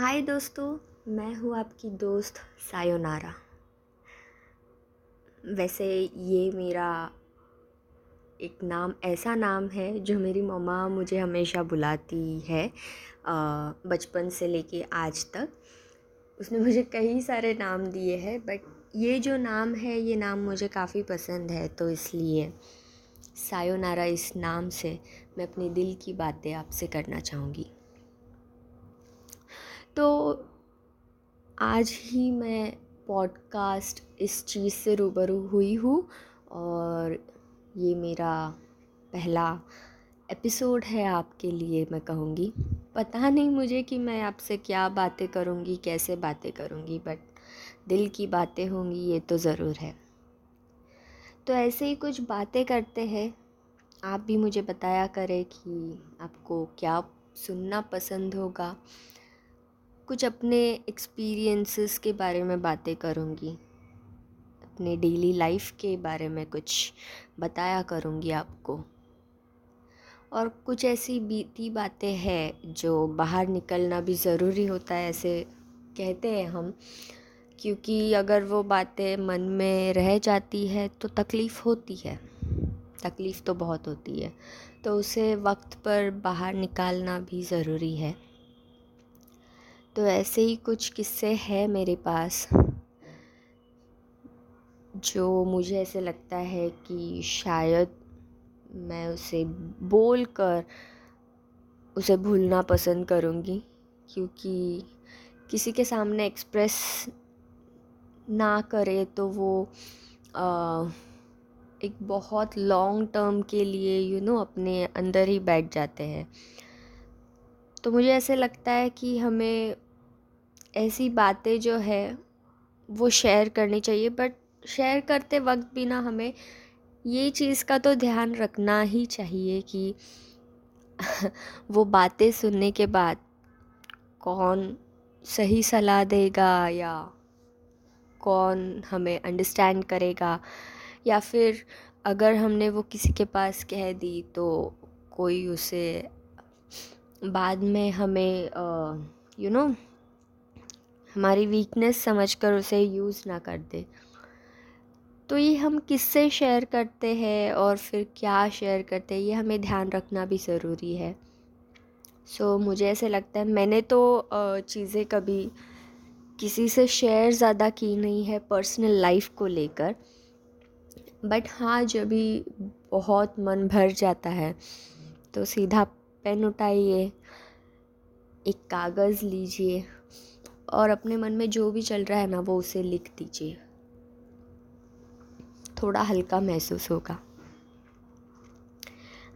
हाय दोस्तों, मैं हूँ आपकी दोस्त सायोनारा। वैसे ये मेरा एक नाम, ऐसा नाम है जो मेरी मम्मा मुझे हमेशा बुलाती है बचपन से लेके आज तक। उसने मुझे कई सारे नाम दिए हैं बट ये जो नाम है, ये नाम मुझे काफ़ी पसंद है तो इसलिए सायोनारा इस नाम से मैं अपने दिल की बातें आपसे करना चाहूँगी। तो आज ही मैं पॉडकास्ट इस चीज़ से रूबरू हुई हूँ और ये मेरा पहला एपिसोड है आपके लिए मैं कहूँगी। पता नहीं मुझे कि मैं आपसे क्या बातें करूँगी, कैसे बातें करूँगी बट दिल की बातें होंगी, ये तो ज़रूर है। तो ऐसे ही कुछ बातें करते हैं। आप भी मुझे बताया करें कि आपको क्या सुनना पसंद होगा। कुछ अपने एक्सपीरियंसेस के बारे में बातें करूँगी। अपने डेली लाइफ के बारे में कुछ बताया करूँगी आपको। और कुछ ऐसी बीती बातें हैं जो बाहर निकलना भी ज़रूरी होता है, ऐसे कहते हैं हम। क्योंकि अगर वो बातें मन में रह जाती है तो तकलीफ़ होती है। तकलीफ़ तो बहुत होती है। तो उसे वक्त पर बाहर निकालना भी ज़रूरी है। तो ऐसे ही कुछ किस्से हैं मेरे पास जो मुझे ऐसे लगता है कि शायद मैं उसे बोल कर उसे भूलना पसंद करूँगी क्योंकि किसी के सामने एक्सप्रेस ना करे तो वो आ, एक बहुत लॉन्ग टर्म के लिए यू you नो know, अपने अंदर ही बैठ जाते हैं। तो मुझे ऐसे लगता है कि हमें ऐसी बातें जो है, वो शेयर करनी चाहिए बट शेयर करते वक्त भी ना हमें ये चीज़ का तो ध्यान रखना ही चाहिए कि वो बातें सुनने के बाद कौन सही सलाह देगा या कौन हमें अंडरस्टैंड करेगा। या फिर अगर हमने वो किसी के पास कह दी तो कोई उसे बाद में हमें यू नो हमारी वीकनेस समझकर उसे यूज़ ना कर दे। तो ये हम किससे शेयर करते हैं और फिर क्या शेयर करते हैं ये हमें ध्यान रखना भी ज़रूरी है। सो so, मुझे ऐसे लगता है मैंने तो चीज़ें कभी किसी से शेयर ज़्यादा की नहीं है पर्सनल लाइफ को लेकर। बट हाँ जब भी बहुत मन भर जाता है तो सीधा पेन उठाइए, एक कागज़ लीजिए और अपने मन में जो भी चल रहा है ना, वो उसे लिख दीजिए। थोड़ा हल्का महसूस होगा।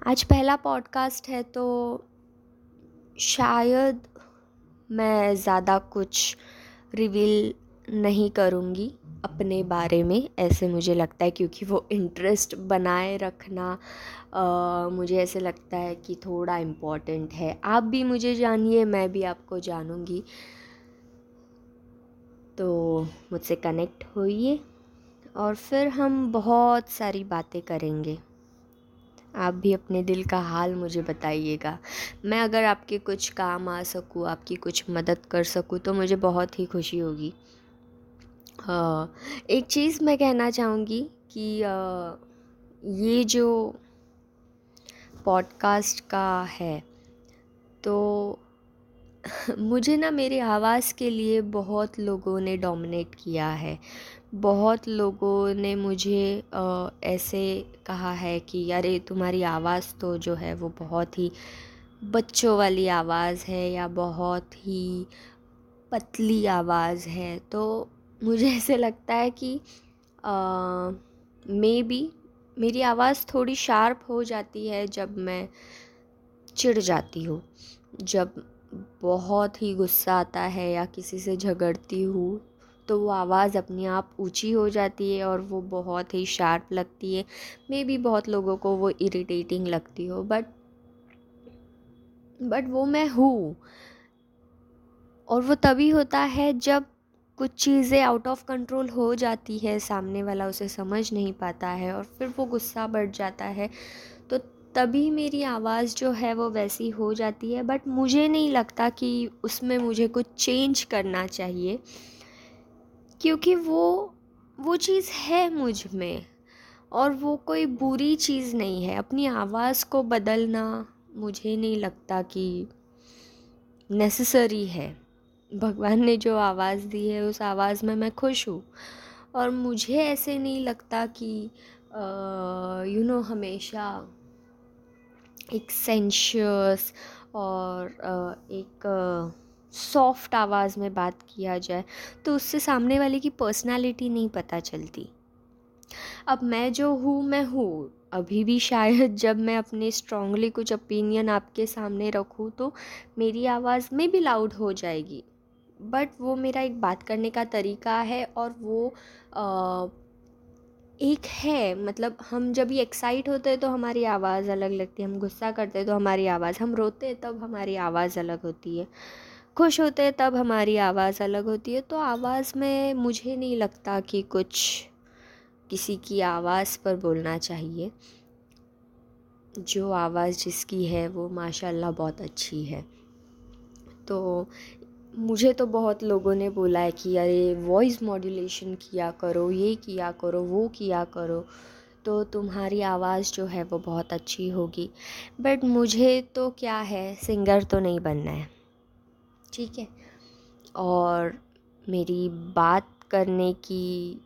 आज पहला पॉडकास्ट है तो शायद मैं ज़्यादा कुछ रिवील नहीं करूँगी। अपने बारे में ऐसे मुझे लगता है क्योंकि वो इंटरेस्ट बनाए रखना आ, मुझे ऐसे लगता है कि थोड़ा इंपॉर्टेंट है। आप भी मुझे जानिए मैं भी आपको जानूँगी। तो मुझसे कनेक्ट होइए और फिर हम बहुत सारी बातें करेंगे। आप भी अपने दिल का हाल मुझे बताइएगा। मैं अगर आपके कुछ काम आ सकूँ आपकी कुछ मदद कर सकूँ तो मुझे बहुत ही खुशी होगी। एक चीज़ मैं कहना चाहूँगी कि ये जो पॉडकास्ट का है तो मुझे ना मेरी आवाज़ के लिए बहुत लोगों ने डोमिनेट किया है। बहुत लोगों ने मुझे ऐसे कहा है कि, अरे, तुम्हारी आवाज़ तो जो है वो बहुत ही बच्चों वाली आवाज़ है या बहुत ही पतली आवाज़ है। तो मुझे ऐसे लगता है कि मे बी मेरी आवाज़ थोड़ी शार्प हो जाती है जब मैं चिढ़ जाती हूँ। जब बहुत ही गुस्सा आता है या किसी से झगड़ती हूँ तो वो आवाज़ अपने आप ऊँची हो जाती है और वो बहुत ही शार्प लगती है। मे बी बहुत लोगों को वो इरिटेटिंग लगती हो बट बट वो मैं हूँ। और वो तभी होता है जब कुछ चीज़ें आउट ऑफ़ कंट्रोल हो जाती है, सामने वाला उसे समझ नहीं पाता है और फिर वो गुस्सा बढ़ जाता है। तो तभी मेरी आवाज़ जो है वो वैसी हो जाती है बट मुझे नहीं लगता कि उसमें मुझे कुछ चेंज करना चाहिए, क्योंकि वो वो चीज़ है मुझमें और वो कोई बुरी चीज़ नहीं है। अपनी आवाज़ को बदलना मुझे नहीं लगता कि नेसेसरी है। भगवान ने जो आवाज़ दी है, उस आवाज़ में मैं खुश हूँ। और मुझे ऐसे नहीं लगता कि यू नो हमेशा एक सेंशियस और एक सॉफ्ट आवाज़ में बात किया जाए तो उससे सामने वाले की पर्सनालिटी नहीं पता चलती। अब मैं जो हूँ, मैं हूँ। अभी भी शायद जब मैं अपने स्ट्रॉन्गली कुछ ओपिनियन आपके सामने रखूँ तो मेरी आवाज़ में भी लाउड हो जाएगी। बट वो मेरा एक बात करने का तरीका है और वो आ, एक है। मतलब हम जब भी एक्साइट होते हैं तो हमारी आवाज़ अलग लगती है। हम गुस्सा करते हैं तो हमारी आवाज़ हम रोते हैं तब हमारी आवाज़ अलग होती है। खुश होते हैं तब हमारी आवाज़ अलग होती है। तो आवाज़ में मुझे नहीं लगता कि कुछ किसी की आवाज़ पर बोलना चाहिए। जो आवाज़ जिसकी है वो माशाल्लाह बहुत अच्छी है। तो मुझे तो बहुत लोगों ने बोला है कि, अरे वॉइस मॉड्यूलेशन किया करो, ये किया करो, वो किया करो। तो तुम्हारी आवाज़ जो है वो बहुत अच्छी होगी। बट मुझे तो क्या है सिंगर तो नहीं बनना है। ठीक है? और मेरी बात करने की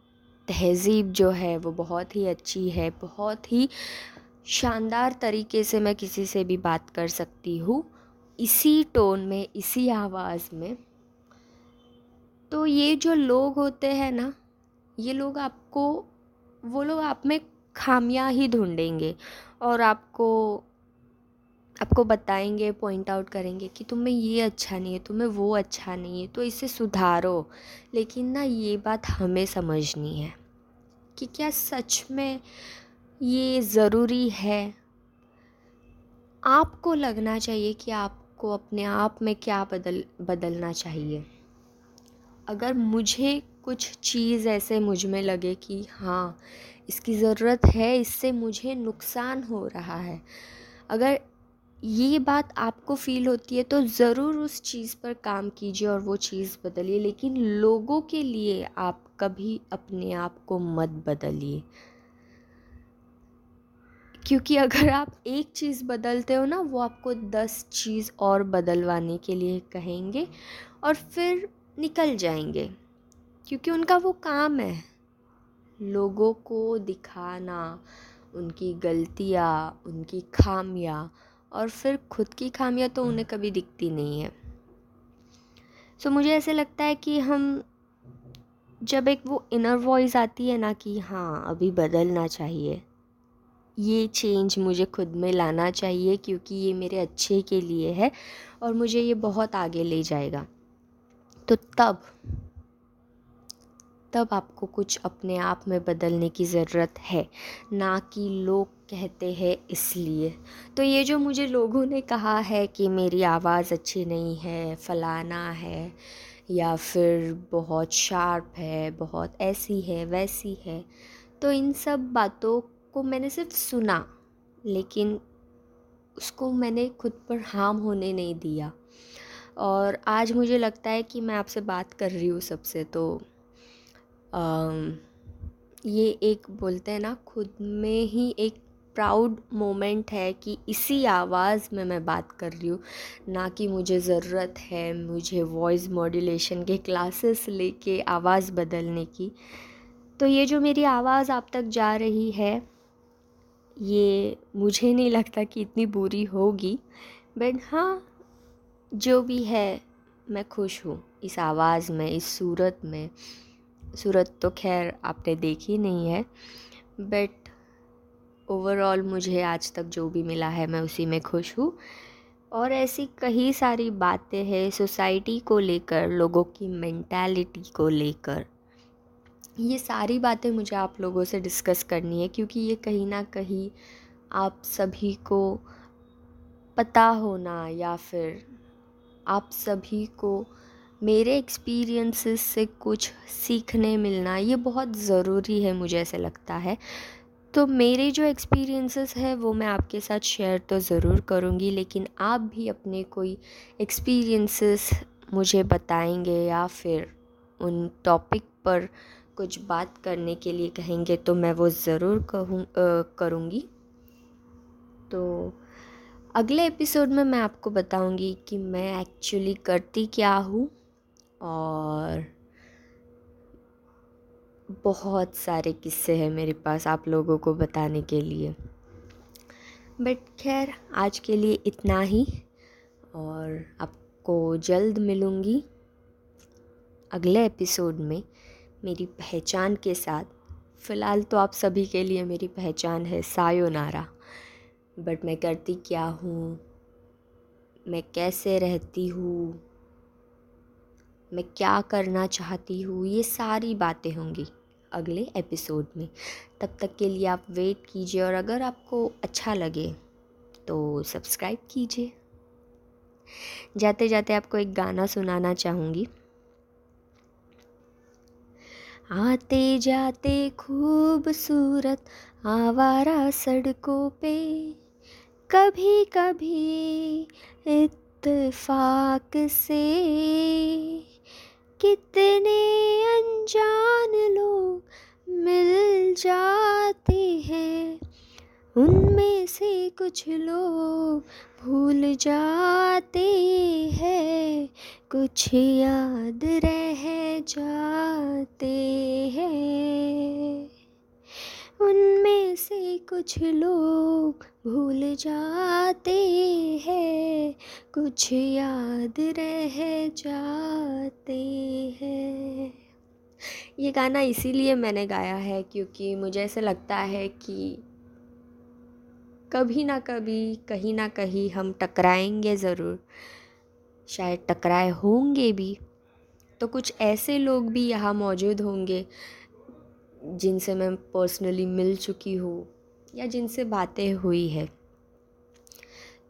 तहज़ीब जो है वो बहुत ही अच्छी है, बहुत ही शानदार तरीके से मैं किसी से भी बात कर सकती हूँ। इसी टोन में, इसी आवाज़ में तो ये जो लोग होते हैं ना, ये लोग आपको, वो लोग आप में खामियाँ ही ढूंढेंगे और आपको आपको बताएँगे पॉइंट आउट करेंगे कि तुम्हें ये अच्छा नहीं है, तुम्हें वो अच्छा नहीं है तो इसे सुधारो। लेकिन ना, ये बात हमें समझनी है कि क्या सच में ये ज़रूरी है। आपको लगना चाहिए कि आपको अपने आप में क्या बदल, बदलना चाहिए? अगर मुझे कुछ चीज़ ऐसे मुझमें लगे कि हाँ इसकी ज़रूरत है, इससे मुझे नुकसान हो रहा है, अगर ये बात आपको फ़ील होती है तो ज़रूर उस चीज़ पर काम कीजिए और वो चीज़ बदलिए। लेकिन लोगों के लिए आप कभी अपने आप को मत बदलिए। क्योंकि अगर आप एक चीज़ बदलते हो ना वो आपको दस चीज़ और बदलवाने के लिए कहेंगे और फिर निकल जाएँगे। क्योंकि उनका वो काम है। लोगों को दिखाना उनकी गलतियाँ उनकी खामियाँ और फिर खुद की खामियाँ तो उन्हें कभी दिखती नहीं है। सो so, मुझे ऐसे लगता है कि हम जब एक वो इनर वॉइस आती है ना कि हाँ अभी बदलना चाहिए ये चेंज मुझे खुद में लाना चाहिए क्योंकि ये मेरे अच्छे के लिए है और मुझे ये बहुत आगे ले जाएगा। तो तब तब आपको कुछ अपने आप में बदलने की ज़रूरत है, ना कि लोग कहते हैं इसलिए। तो ये जो मुझे लोगों ने कहा है कि मेरी आवाज़ अच्छी नहीं है, फ़लाना है या फिर बहुत शार्प है, बहुत ऐसी है, वैसी है तो इन सब बातों को मैंने सिर्फ़ सुना लेकिन उसको मैंने खुद पर हार्म होने नहीं दिया। और आज मुझे लगता है कि मैं आपसे बात कर रही हूँ सबसे तो आ, ये एक बोलते हैं ना खुद में ही एक प्राउड मोमेंट है कि इसी आवाज़ में मैं बात कर रही हूँ। ना कि मुझे ज़रूरत है मुझे वॉइस मॉड्यूलेशन के क्लासेस लेके आवाज़ बदलने की। तो ये जो मेरी आवाज़ आप तक जा रही है ये मुझे नहीं लगता कि इतनी बुरी होगी बट हाँ जो भी है, मैं खुश हूँ। इस आवाज़ में, इस सूरत में, सूरत तो खैर आपने देखी नहीं है बट ओवरऑल मुझे आज तक जो भी मिला है, मैं उसी में खुश हूँ। और ऐसी कई सारी बातें हैं सोसाइटी को लेकर, लोगों की मेंटालिटी को लेकर। ये सारी बातें मुझे आप लोगों से डिस्कस करनी है, क्योंकि ये कहीं ना कहीं आप सभी को पता होना या फिर आप सभी को मेरे एक्सपीरियंसेस से कुछ सीखने मिलना, ये बहुत ज़रूरी है मुझे ऐसे लगता है। तो मेरे जो एक्सपीरियंसेस है, वो मैं आपके साथ शेयर तो ज़रूर करूँगी, लेकिन आप भी अपने कोई एक्सपीरियंसेस मुझे बताएँगे या फिर उन टॉपिक पर कुछ बात करने के लिए कहेंगे तो मैं वो ज़रूर कहूँ करूँगी। तो अगले एपिसोड में मैं आपको बताऊँगी कि मैं एक्चुअली करती क्या हूँ और बहुत सारे किस्से हैं मेरे पास आप लोगों को बताने के लिए। बट खैर, आज के लिए इतना ही और आपको जल्द मिलूँगी अगले एपिसोड में। मेरी पहचान के साथ। फ़िलहाल तो आप सभी के लिए मेरी पहचान है, सायोनारा। बट मैं करती क्या हूँ? मैं कैसे रहती हूँ? मैं क्या करना चाहती हूँ? ये सारी बातें होंगी अगले एपिसोड में। तब तक के लिए आप वेट कीजिए और अगर आपको अच्छा लगे तो सब्सक्राइब कीजिए। जाते जाते आपको एक गाना सुनाना चाहूँगी। आते जाते खूबसूरत आवारा सड़कों पे। कभी कभी इत्तेफाक से कितने अनजान लोग मिल जाते हैं। उनमें से कुछ लोग भूल जाते हैं, कुछ याद रह जाते हैं। उनमें से कुछ लोग भूल जाते हैं, कुछ याद रह जाते हैं। ये गाना इसीलिए मैंने गाया है क्योंकि मुझे ऐसा लगता है कि कभी ना कभी, कहीं ना कहीं हम टकराएँगे ज़रूर। शायद टकराए होंगे भी। तो कुछ ऐसे लोग भी यहाँ मौजूद होंगे, जिनसे मैं पर्सनली मिल चुकी हूँ या जिनसे बातें हुई है।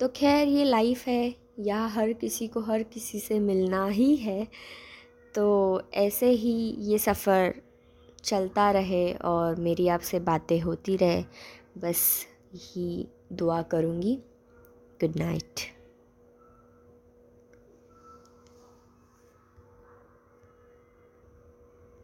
तो खैर, ये लाइफ है, या हर किसी को हर किसी से मिलना ही है। तो ऐसे ही ये सफ़र चलता रहे और मेरी आपसे बातें होती रहे। बस ही दुआ करूँगी। Good night